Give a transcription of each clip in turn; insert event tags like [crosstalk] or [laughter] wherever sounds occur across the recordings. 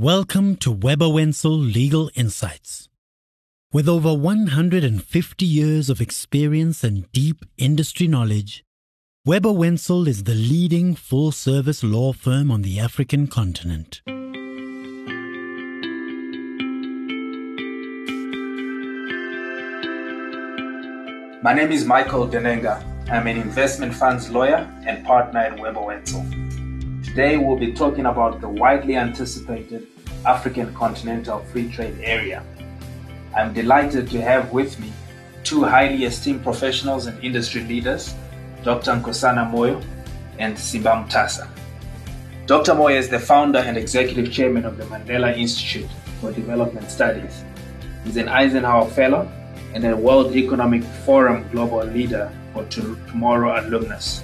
Welcome to Webber Wentzel Legal Insights. With over 150 years of experience and deep industry knowledge, Webber Wentzel is the leading full service law firm on the African continent. My name is Michael Denenga. I'm an investment funds lawyer and partner at Webber Wentzel. Today we'll be talking about the widely anticipated African Continental Free Trade Area. I'm delighted to have with me two highly esteemed professionals and industry leaders, Dr. Nkosana Moyo and Simba Mutasa. Dr. Moyo is the founder and executive chairman of the Mandela Institute for Development Studies. He's an Eisenhower Fellow and a World Economic Forum Global Leader for Tomorrow alumnus.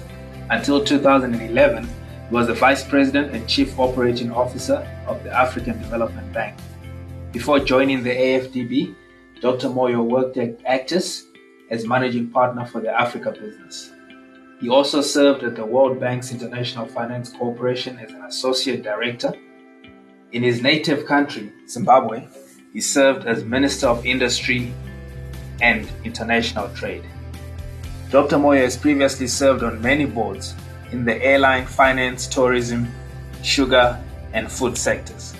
Until 2011, he was the Vice President and Chief Operating Officer of the African Development Bank. Before joining the AFDB, Dr. Moyo worked at Actis as Managing Partner for the Africa business. He also served at the World Bank's International Finance Corporation as an Associate Director. In his native country, Zimbabwe, he served as Minister of Industry and International Trade. Dr. Moyo has previously served on many boards in the airline, finance, tourism, sugar, and food sectors.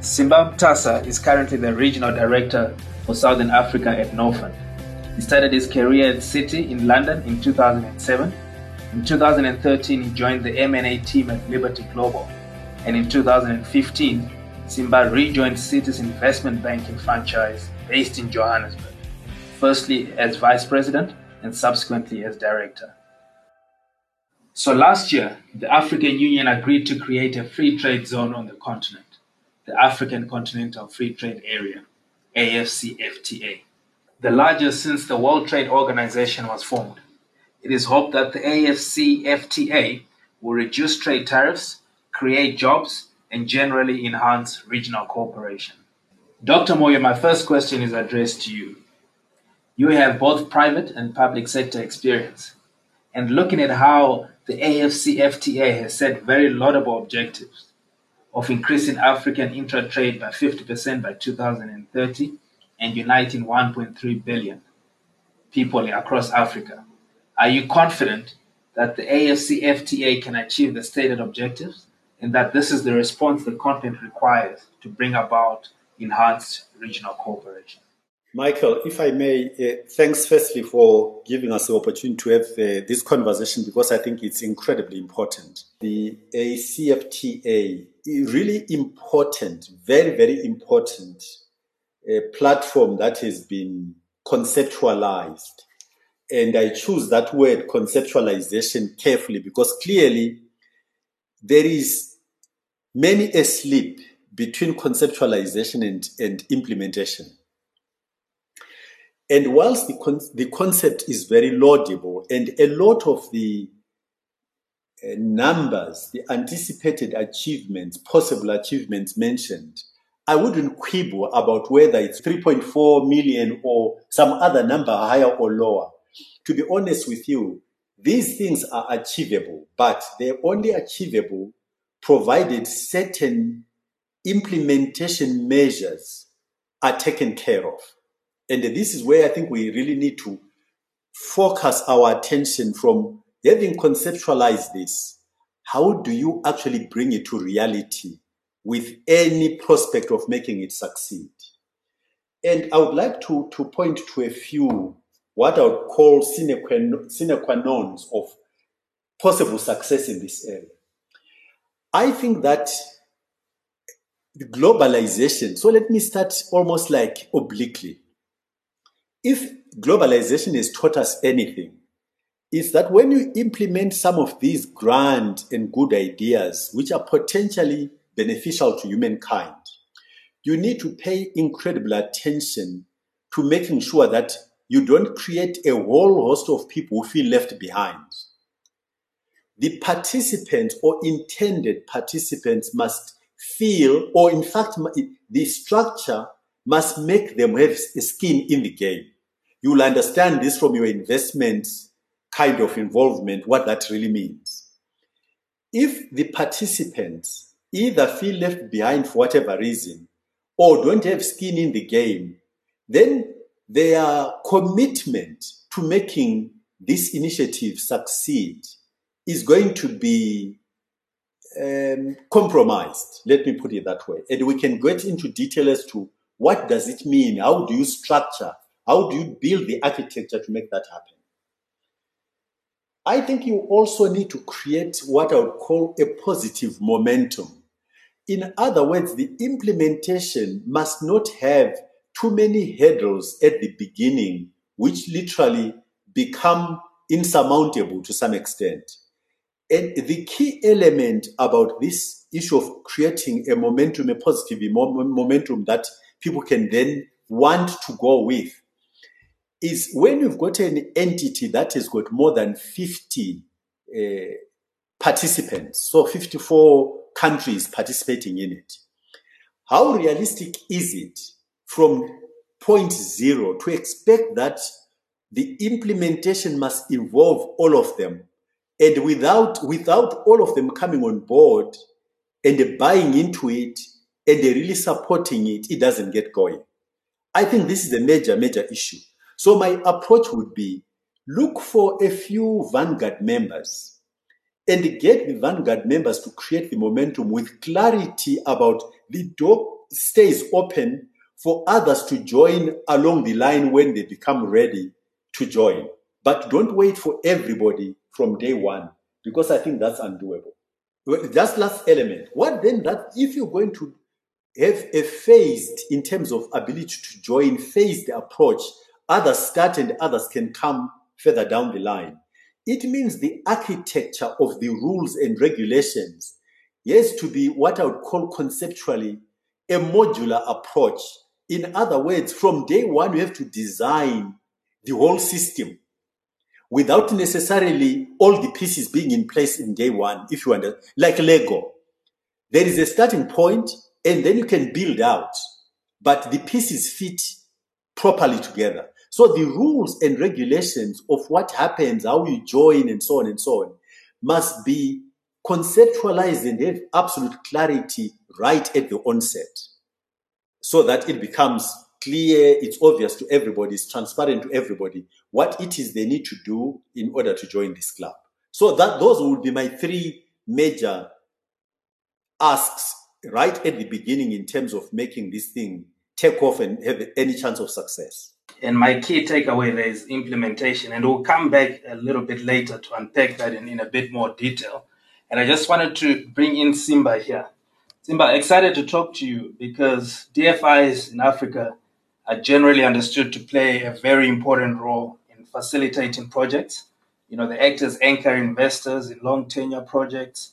Simba Mutasa is currently the Regional Director for Southern Africa at Norfund. He started his career at Citi in London in 2007. In 2013, he joined the M&A team at Liberty Global. And in 2015, Simba rejoined Citi's investment banking franchise based in Johannesburg, firstly as Vice President and subsequently as Director. So last year, the African Union agreed to create a free trade zone on the continent, the African Continental Free Trade Area, AFCFTA, the largest since the World Trade Organization was formed. It is hoped that the AFCFTA will reduce trade tariffs, create jobs, and generally enhance regional cooperation. Dr. Moyo, my first question is addressed to you. You have both private and public sector experience. And looking at how the AFCFTA has set very laudable objectives of increasing African intra-trade by 50% by 2030 and uniting 1.3 billion people across Africa. Are you confident that the AFCFTA can achieve the stated objectives and that this is the response the continent requires to bring about enhanced regional cooperation? Michael, if I may, uh, thanks firstly for giving us the opportunity to have uh, this conversation because I think it's incredibly important. The ACFTA is really important, very, very important uh, platform that has been conceptualized. And I choose that word conceptualization carefully because clearly there is many a slip between conceptualization and, and implementation. And whilst the, con- the concept is very laudable and a lot of the uh, numbers, the anticipated achievements, possible achievements mentioned, I wouldn't quibble about whether it's 3.4 million or some other number higher or lower. To be honest with you, these things are achievable, but they're only achievable provided certain implementation measures are taken care of. And this is where I think we really need to focus our attention from having conceptualized this. How do you actually bring it to reality with any prospect of making it succeed? And I would like to, to point to a few what I would call sine qua, nons of possible success in this area. I think that globalization, so let me start almost like obliquely. If globalization has taught us anything, is that when you implement some of these grand and good ideas, which are potentially beneficial to humankind, you need to pay incredible attention to making sure that you don't create a whole host of people who feel left behind. The participants or intended participants must feel, or in fact, the structure must make them have a skin in the game. You will understand this from your investment kind of involvement, what that really means. If the participants either feel left behind for whatever reason or don't have skin in the game, then their commitment to making this initiative succeed is going to be um, compromised. Let me put it that way. And we can get into detail as to what does it mean? How do you structure? How do you build the architecture to make that happen? I think you also need to create what I would call a positive momentum. In other words, the implementation must not have too many hurdles at the beginning, which literally become insurmountable to some extent. And the key element about this issue of creating a momentum, a positive momentum that people can then want to go with, is when you've got an entity that has got more than 50 uh, participants, so 54 countries participating in it. How realistic is it from point zero to expect that the implementation must involve all of them? And without, without all of them coming on board and buying into it and really supporting it, it doesn't get going. I think this is a major, major issue. So my approach would be look for a few Vanguard members and get the Vanguard members to create the momentum with clarity about the door stays open for others to join along the line when they become ready to join. But don't wait for everybody from day one because I think that's undoable. That's last element. What then that if you're going to have a phased in terms of ability to join, phased approach, others start and others can come further down the line. It means the architecture of the rules and regulations has to be what I would call conceptually a modular approach. In other words, from day one, you have to design the whole system without necessarily all the pieces being in place in day one, if you want like Lego. There is a starting point and then you can build out, but the pieces fit properly together. So the rules and regulations of what happens, how you join, and so on and so on, must be conceptualized and have absolute clarity right at the onset so that it becomes clear, it's obvious to everybody, it's transparent to everybody what it is they need to do in order to join this club. So that those would be my three major asks right at the beginning in terms of making this thing take off and have any chance of success. And my key takeaway there is implementation. And we'll come back a little bit later to unpack that in, in a bit more detail. And I just wanted to bring in Simba here. Simba, excited to talk to you because DFIs in Africa are generally understood to play a very important role in facilitating projects. You know, they act as anchor investors in long tenure projects,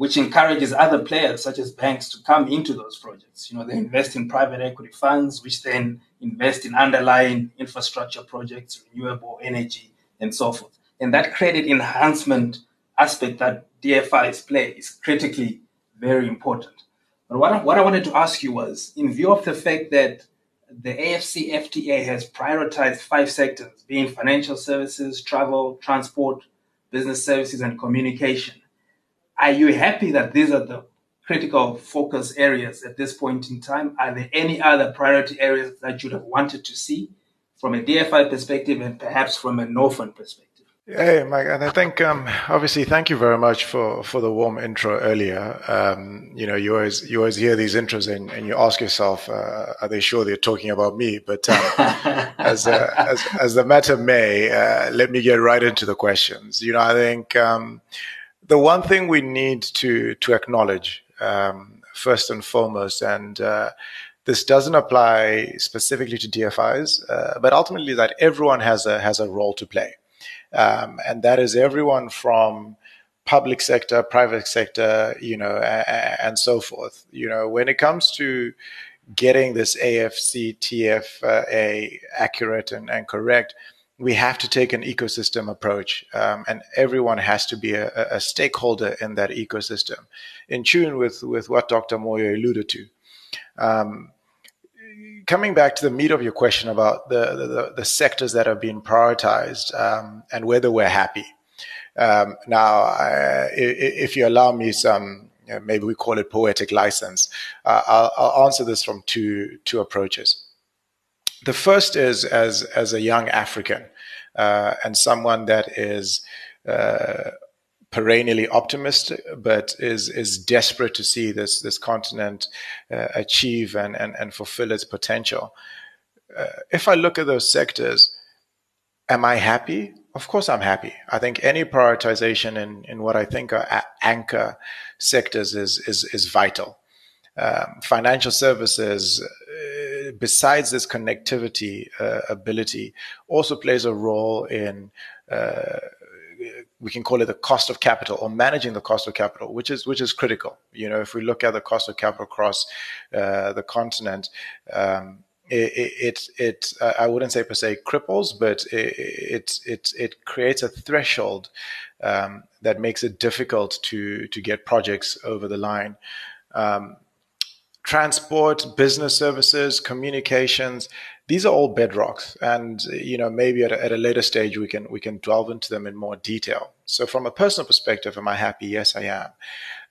which encourages other players such as banks to come into those projects. You know, they invest in private equity funds, which then invest in underlying infrastructure projects, renewable energy, and so forth. And that credit enhancement aspect that DFIs play is critically very important. But what I, what I wanted to ask you was, in view of the fact that the AFC FTA has prioritized five sectors, being financial services, travel, transport, business services, and communication. Are you happy that these are the critical focus areas at this point in time? Are there any other priority areas that you'd have wanted to see from a DFI perspective and perhaps from a Norfund perspective? Hey, Mike, and I think um, obviously thank you very much for, for the warm intro earlier. Um, you know, you always you always hear these intros and, and you ask yourself, uh, are they sure they're talking about me? But um, [laughs] as, uh, as as the matter may, uh, let me get right into the questions. You know, I think um, the one thing we need to to acknowledge um, first and foremost, and uh, this doesn't apply specifically to DFIs, uh, but ultimately that everyone has a has a role to play. Um, and that is everyone from public sector, private sector, you know, and, and so forth. You know, when it comes to getting this AFCFTA accurate and, and correct, we have to take an ecosystem approach, um, and everyone has to be a, a, stakeholder in that ecosystem, in tune with with what Dr. Moyo alluded to. Um, coming back to the meat of your question about the, the, the sectors that have been prioritized um, and whether we're happy. Um, now, if you allow me some maybe we call it poetic license. Uh, I'll, I'll answer this from two two approaches. The first is as as a young African uh, and someone that is uh, perennially optimistic, but is is desperate to see this this continent uh, achieve and, and and fulfill its potential. Uh, if I look at those sectors, am I happy? Of course, I'm happy. I think any prioritization in in what I think are anchor sectors is is is vital. Um, financial services, uh, besides this connectivity uh, ability, also plays a role in uh, we can call it the cost of capital or managing the cost of capital, which is which is critical. You know, if we look at the cost of capital across uh, the continent, um, it, it, it I wouldn't say per se cripples, but it it it, it creates a threshold um, that makes it difficult to to get projects over the line. Um, transport, business services, communications, these are all bedrocks. And you know maybe at a, at a, later stage we can we can delve into them in more detail. So from a personal perspective am i happy? Yes i am.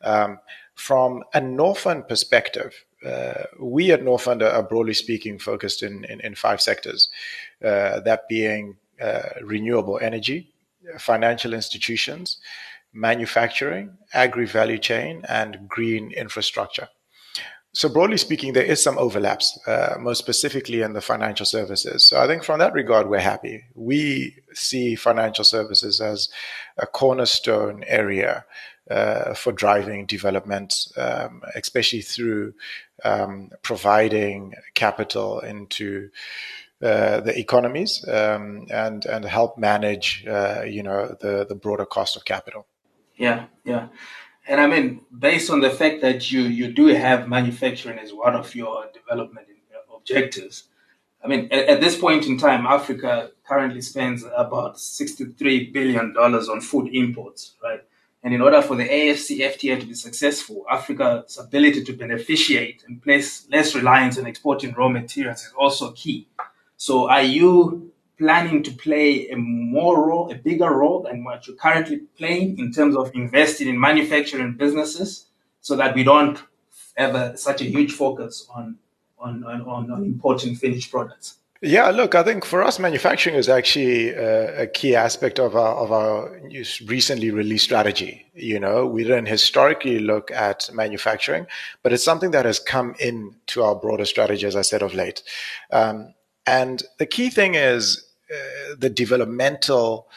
Um, from a norfund perspective uh, we at norfund are broadly speaking focused in in, in five sectors uh, that being uh, renewable energy financial institutions manufacturing agri value chain and green infrastructure so broadly speaking, there is some overlaps, uh, most specifically in the financial services. So I think from that regard, we're happy. We see financial services as a cornerstone area uh, for driving development, um, especially through um, providing capital into uh, the economies um, and and help manage, uh, you know, the the broader cost of capital. Yeah, yeah. And I mean, based on the fact that you you do have manufacturing as one of your development objectives, I mean, at, at this point in time, Africa currently spends about sixty-three billion dollars on food imports, right? And in order for the AFCFTA to be successful, Africa's ability to beneficiate and place less reliance on exporting raw materials is also key. So, are you planning to play a more role, a bigger role than what you're currently playing in terms of investing in manufacturing businesses so that we don't have a, such a huge focus on, on, on, on importing finished products? Yeah, look, I think for us, manufacturing is actually a, a, key aspect of our of our recently released strategy. You know, we didn't historically look at manufacturing, but it's something that has come into our broader strategy, as I said of late. Um, and the key thing is the developmental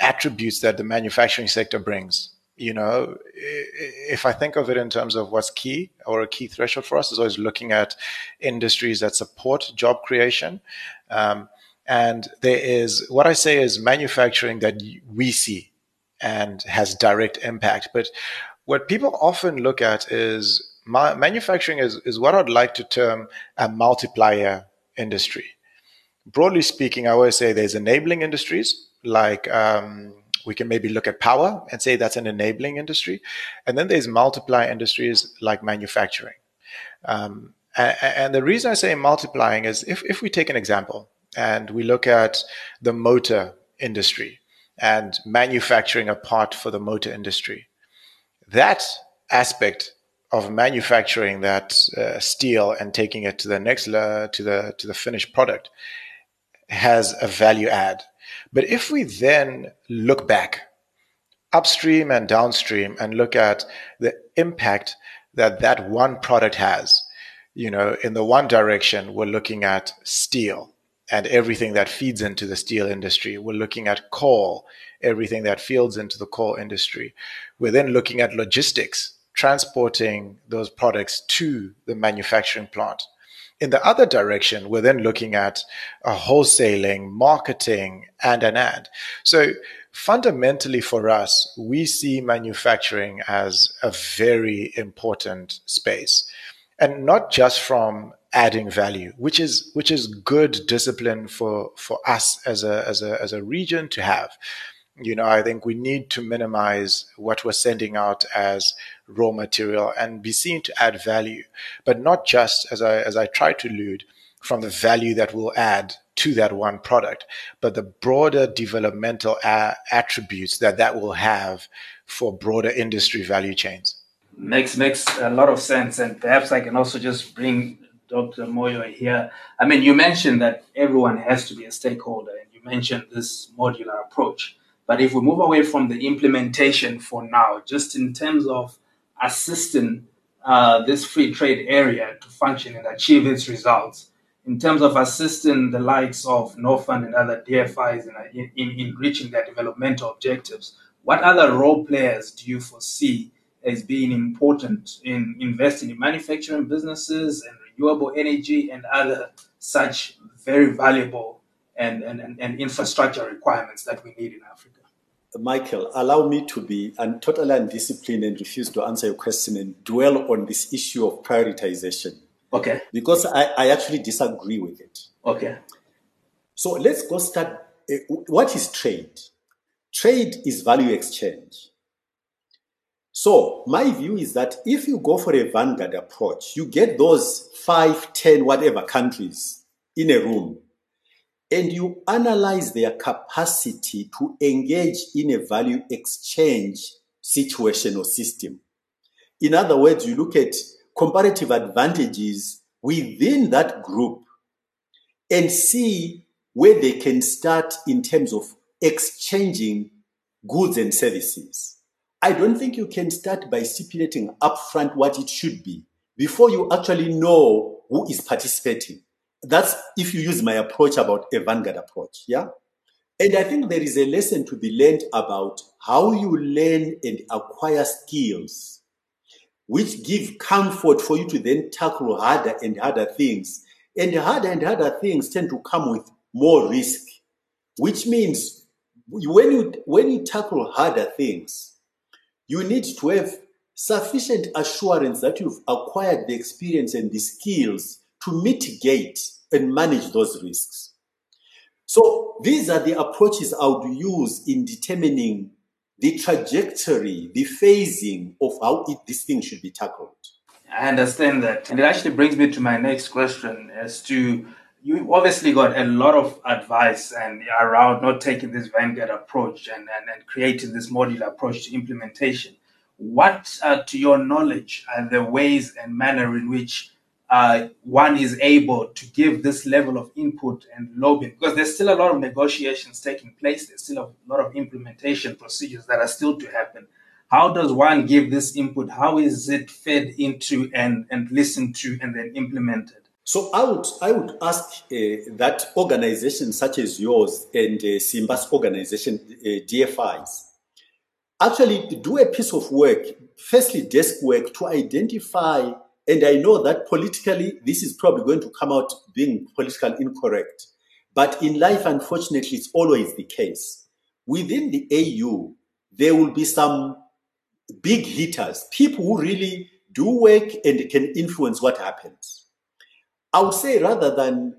attributes that the manufacturing sector brings. You know, if I think of it in terms of what's key or a key threshold for us is always looking at industries that support job creation. Um, and there is what I say is manufacturing that we see and has direct impact. But what people often look at is manufacturing is, is what I'd like to term a multiplier industry broadly speaking, I always say there's enabling industries like um, we can maybe look at power and say that's an enabling industry, and then there's multiply industries like manufacturing. Um, and, and the reason I say multiplying is if if we take an example and we look at the motor industry and manufacturing a part for the motor industry, that aspect of manufacturing that uh, steel and taking it to the next uh, to the to the finished product has a value add. But if we then look back upstream and downstream and look at the impact that that one product has, you know, in the one direction, we're looking at steel and everything that feeds into the steel industry. We're looking at coal, everything that feeds into the coal industry. We're then looking at logistics, transporting those products to the manufacturing plant in the other direction, we're then looking at uh, wholesaling, marketing, and an ad. So fundamentally for us, we see manufacturing as a very important space. And not just from adding value, which is which is good discipline for for us as a as a as a region to have you know, I think we need to minimize what we're sending out as raw material and be seen to add value, but not just as I as I try to allude from the value that we'll add to that one product, but the broader developmental a- attributes that that will have for broader industry value chains. Makes makes a lot of sense, and perhaps I can also just bring Dr. Moyo here. I mean, you mentioned that everyone has to be a stakeholder, and you mentioned this modular approach. But if we move away from the implementation for now, just in terms of assisting uh, this free trade area to function and achieve its results, in terms of assisting the likes of Norfund and other DFIs in, in, in reaching their developmental objectives, what other role players do you foresee as being important in investing in manufacturing businesses and renewable energy and other such very valuable and, and, and infrastructure requirements that we need in Africa. Michael, allow me to be un- totally undisciplined and refuse to answer your question and dwell on this issue of prioritization. Okay. Because I, I actually disagree with it. Okay. So let's go start. Uh, what is trade? Trade is value exchange. So my view is that if you go for a vanguard approach, you get those five, ten, whatever countries in a room, and you analyze their capacity to engage in a value exchange situation or system. In other words, you look at comparative advantages within that group and see where they can start in terms of exchanging goods and services. I don't think you can start by stipulating upfront what it should be before you actually know who is participating. That's if you use my approach about a vanguard approach. Yeah. And I think there is a lesson to be learned about how you learn and acquire skills which give comfort for you to then tackle harder and harder things. And harder and harder things tend to come with more risk, which means when you when you tackle harder things, you need to have sufficient assurance that you've acquired the experience and the skills to mitigate and manage those risks. So these are the approaches I would use in determining the trajectory, the phasing of how it, this thing should be tackled. I understand that. And it actually brings me to my next question as to you obviously got a lot of advice and around not taking this vanguard approach and, and, and creating this modular approach to implementation. What, uh, to your knowledge, are the ways and manner in which uh, one is able to give this level of input and lobbying? Because there's still a lot of negotiations taking place. There's still a lot of implementation procedures that are still to happen. How does one give this input? How is it fed into and, and listened to and then implemented? So I would I would ask uh, that organizations such as yours and uh, Simba's organization uh, DFIs actually do a piece of work. Firstly, desk work to identify, and I know that politically this is probably going to come out being politically incorrect, but in life, unfortunately, it's always the case. Within the AU, there will be some big hitters, people who really do work and can influence what happens I would say rather than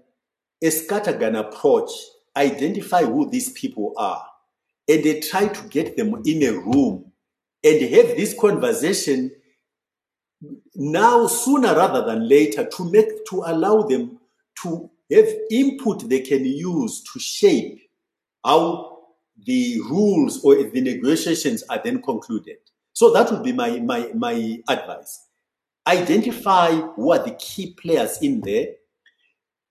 a scattergun approach, identify who these people are and they try to get them in a room and have this conversation now sooner rather than later to make to allow them to have input they can use to shape how the rules or the negotiations are then concluded. So that would be my my my advice identify who are the key players in there,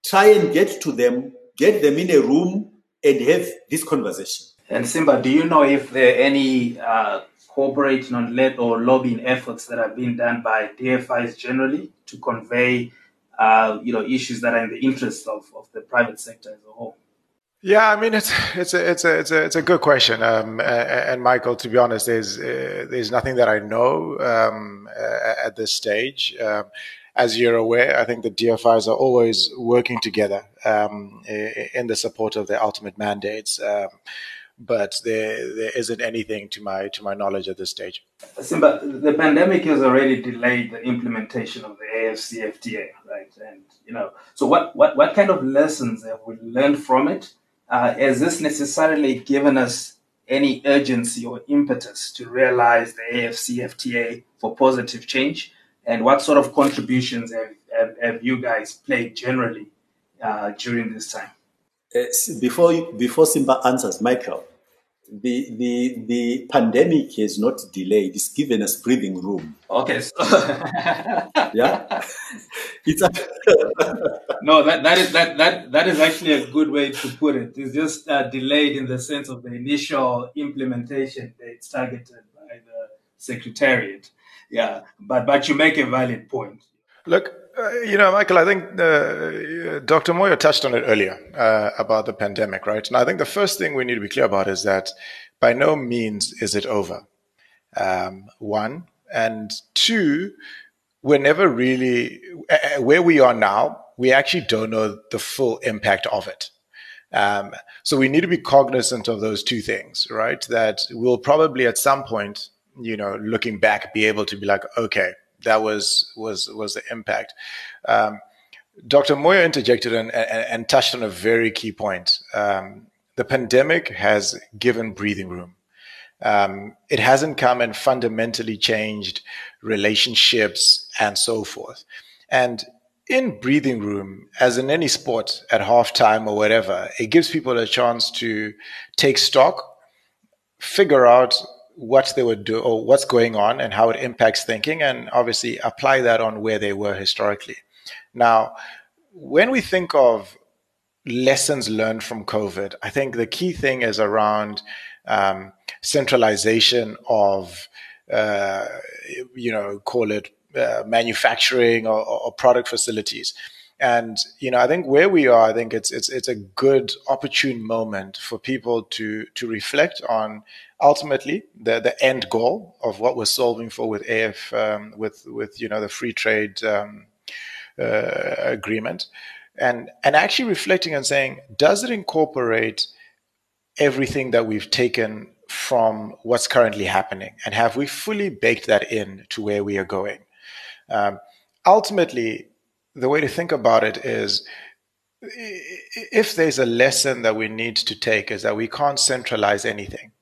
try and get to them, get them in a room, and have this conversation. And Simba, do you know if there are any uh, cooperating on led or lobbying efforts that are being done by DFIs generally to convey, uh, you know, issues that are in the interest of, of the private sector as a whole? Yeah, I mean it's it's a it's a it's a it's a good question. Um, and Michael, to be honest, there's uh, there's nothing that I know um, at this stage. Um, as you're aware, I think the DFIs are always working together um, in the support of their ultimate mandates. But there there isn't anything to my to my knowledge at this stage. Simba, the pandemic has already delayed the implementation of the AFCFTA, right? And you know, so what what what kind of lessons have we learned from it? uh, has this necessarily given us any urgency or impetus to realize the AFCFTA for positive change? And what sort of contributions have, have, have you guys played generally uh, during this time? Uh, before, before Simba answers, Michael, the the the pandemic has not delayed. It's given us breathing room. Okay. So [laughs] yeah. it's a [laughs] no. That that is that that that is actually a good way to put it. It's just uh, delayed in the sense of the initial implementation dates targeted by the secretariat. Yeah, but but you make a valid point. Look, uh, you know, Michael, I think uh, Dr. Moyo touched on it earlier uh, about the pandemic, right? And I think the first thing we need to be clear about is that by no means is it over. Um, one. And two, we're never really, uh, where we are now, we actually don't know the full impact of it. Um, so we need to be cognizant of those two things, right? That we'll probably at some point, you know, looking back, be able to be like, okay, that was was was the impact. Um, Dr. Moyo interjected and, and, and, touched on a very key point. Um, the pandemic has given breathing room. Um, it hasn't come and fundamentally changed relationships and so forth. And in breathing room, as in any sport at halftime or whatever, it gives people a chance to take stock, figure out what they would do or what's going on and how it impacts thinking and obviously apply that on where they were historically. Now, when we think of lessons learned from COVID, I think the key thing is around um, centralization of, uh, you know, call it uh, manufacturing or, or product facilities. And you know, I think where we are, I think it's it's it's a good opportune moment for people to to reflect on ultimately the the end goal of what we're solving for with AF um, with with you know the free trade um, uh, agreement, and and actually reflecting and saying, does it incorporate everything that we've taken from what's currently happening, and have we fully baked that in to where we are going? Um, ultimately, the way to think about it is if there's a lesson that we need to take is that we can't centralize anything.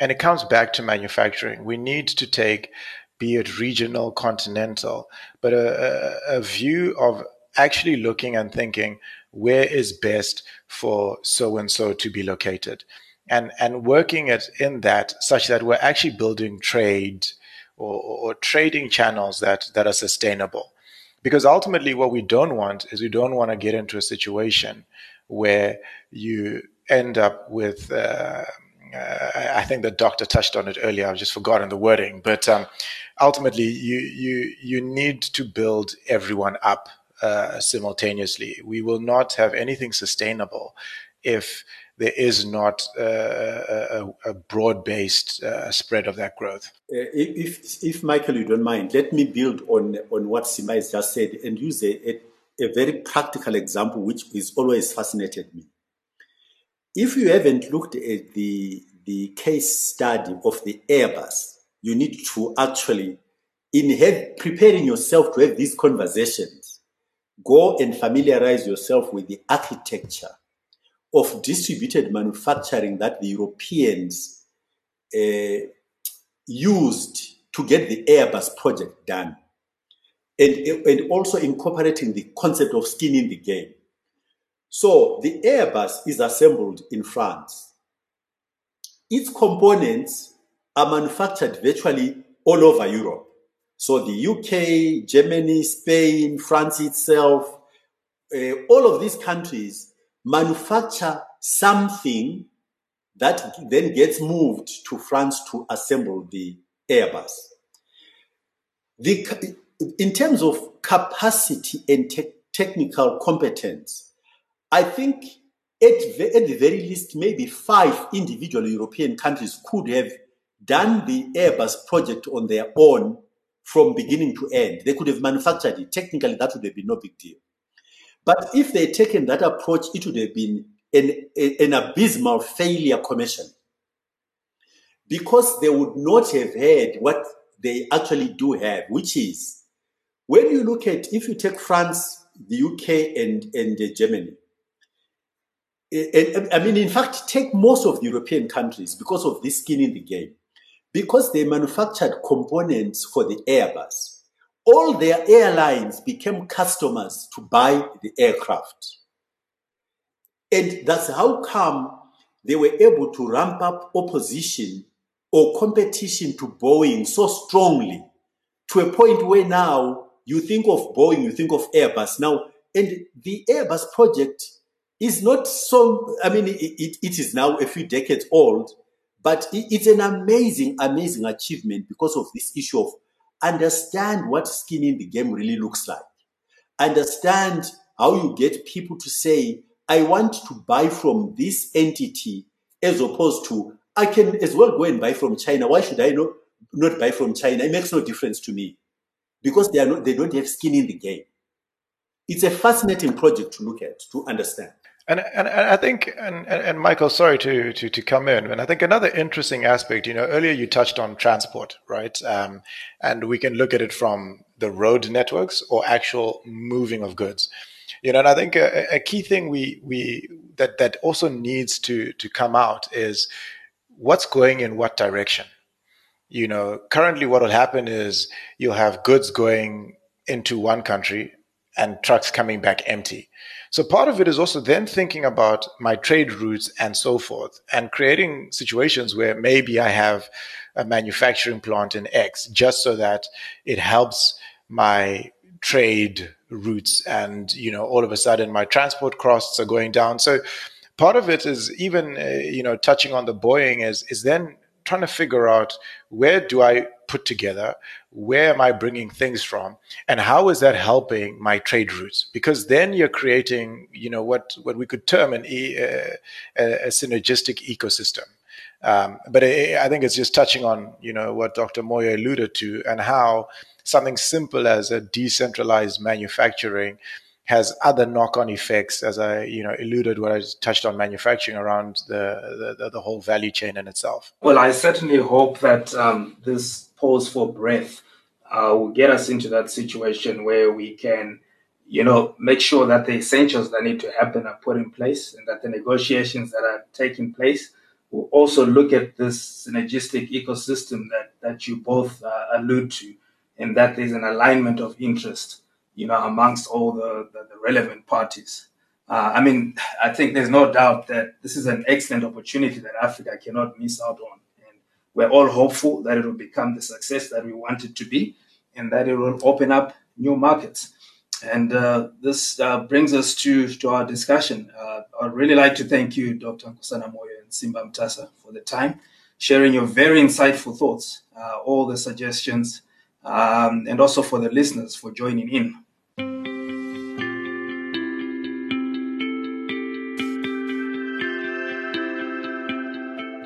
And it comes back to manufacturing. We need to take, be it regional, continental, but a, a, view of actually looking and thinking where is best for so and so to be located and and working it in that such that we're actually building trade or, or trading channels that that are sustainable because ultimately, what we don't want is we don't want to get into a situation where you end up with. Uh, uh, I think the doctor touched on it earlier. I've just forgotten the wording, but um, ultimately, you you you need to build everyone up uh, simultaneously. We will not have anything sustainable if there is not uh, a, a broad-based uh, spread of that growth. Uh, if, if Michael, you don't mind, let me build on on what Simba has just said and use a, a, a very practical example, which has always fascinated me. If you haven't looked at the the case study of the Airbus, you need to actually, in preparing yourself to have these conversations, go and familiarize yourself with the architecture of distributed manufacturing that the Europeans uh, used to get the Airbus project done. And, and also incorporating the concept of skin in the game. So the Airbus is assembled in France. Its components are manufactured virtually all over Europe. So the UK, Germany, Spain, France itself, uh, all of these countries manufacture something that then gets moved to France to assemble the Airbus. The, in terms of capacity and te- technical competence, I think at, the, at the very least, maybe five individual European countries could have done the Airbus project on their own from beginning to end. They could have manufactured it. Technically, that would have been no big deal. But if they'd taken that approach, it would have been an, an abysmal failure commission. Because they would not have had what they actually do have, which is when you look at, if you take France, the UK, and, and uh, Germany, and, I mean, in fact, take most of the European countries because of this skin in the game, because they manufactured components for the Airbus all their airlines became customers to buy the aircraft. And that's how come they were able to ramp up opposition or competition to Boeing so strongly to a point where now you think of Boeing, you think of Airbus. Now, and the Airbus project is not so, I mean, it, it, is now a few decades old, but it, it's an amazing, amazing achievement because of this issue of understand what skin in the game really looks like. Understand how you get people to say, I want to buy from this entity as opposed to I can as well go and buy from China. Why should I not, not buy from China? It makes no difference to me because they are not, they don't have skin in the game. It's a fascinating project to look at, to understand. And, and, and I think, and, and Michael, sorry to, to, to come in, and I think another interesting aspect, you know, earlier you touched on transport, right? Um, and we can look at it from the road networks or actual moving of goods. You know, and I think a, a key thing we, we, that, that also needs to, to come out is what's going in what direction. You know, currently what will happen is you'll have goods going into one country and trucks coming back empty. So part of it is also then thinking about my trade routes and so forth and creating situations where maybe I have a manufacturing plant in X just so that it helps my trade routes and you know all of a sudden my transport costs are going down so part of it is even uh, you know touching on the Boeing is is then trying to figure out where do I put together, where am I bringing things from, and how is that helping my trade routes? Because then you're creating, you know, what what we could term an uh, a, synergistic ecosystem. Um, but I, think it's just touching on, you know, what Dr. Moyo alluded to, and how something simple as a decentralized manufacturing has other knock-on effects, as I you know alluded when I touched on manufacturing around the the, the whole value chain in itself. Well, I certainly hope that um, this pause for breath uh, will get us into that situation where we can, you know, make sure that the essentials that need to happen are put in place, and that the negotiations that are taking place will also look at this synergistic ecosystem that that you both uh, allude to, and that there's an alignment of interest you know, amongst all the, the, the relevant parties. Uh, I mean, I think there's no doubt that this is an excellent opportunity that Africa cannot miss out on. And we're all hopeful that it will become the success that we want it to be and that it will open up new markets. And uh, this uh, brings us to, to our discussion. Uh, I'd really like to thank you, Dr. Nkosana Moyo and Simba Mutasa, for the time, sharing your very insightful thoughts, uh, all the suggestions, um, and also for the listeners for joining in.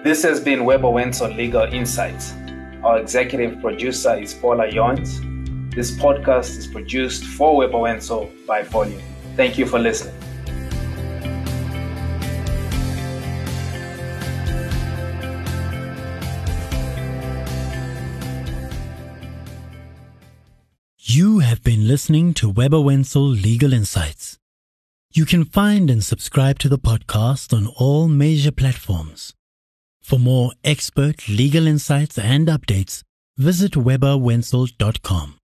This has been Webber Wentzel Legal Insights. Our executive producer is Paula Jones. This podcast is produced for Wentzel by Volume. Thank you for listening. Listening to Webber Wentzel Legal Insights. You can find and subscribe to the podcast on all major platforms. For more expert legal insights and updates, visit webberwentzel.com.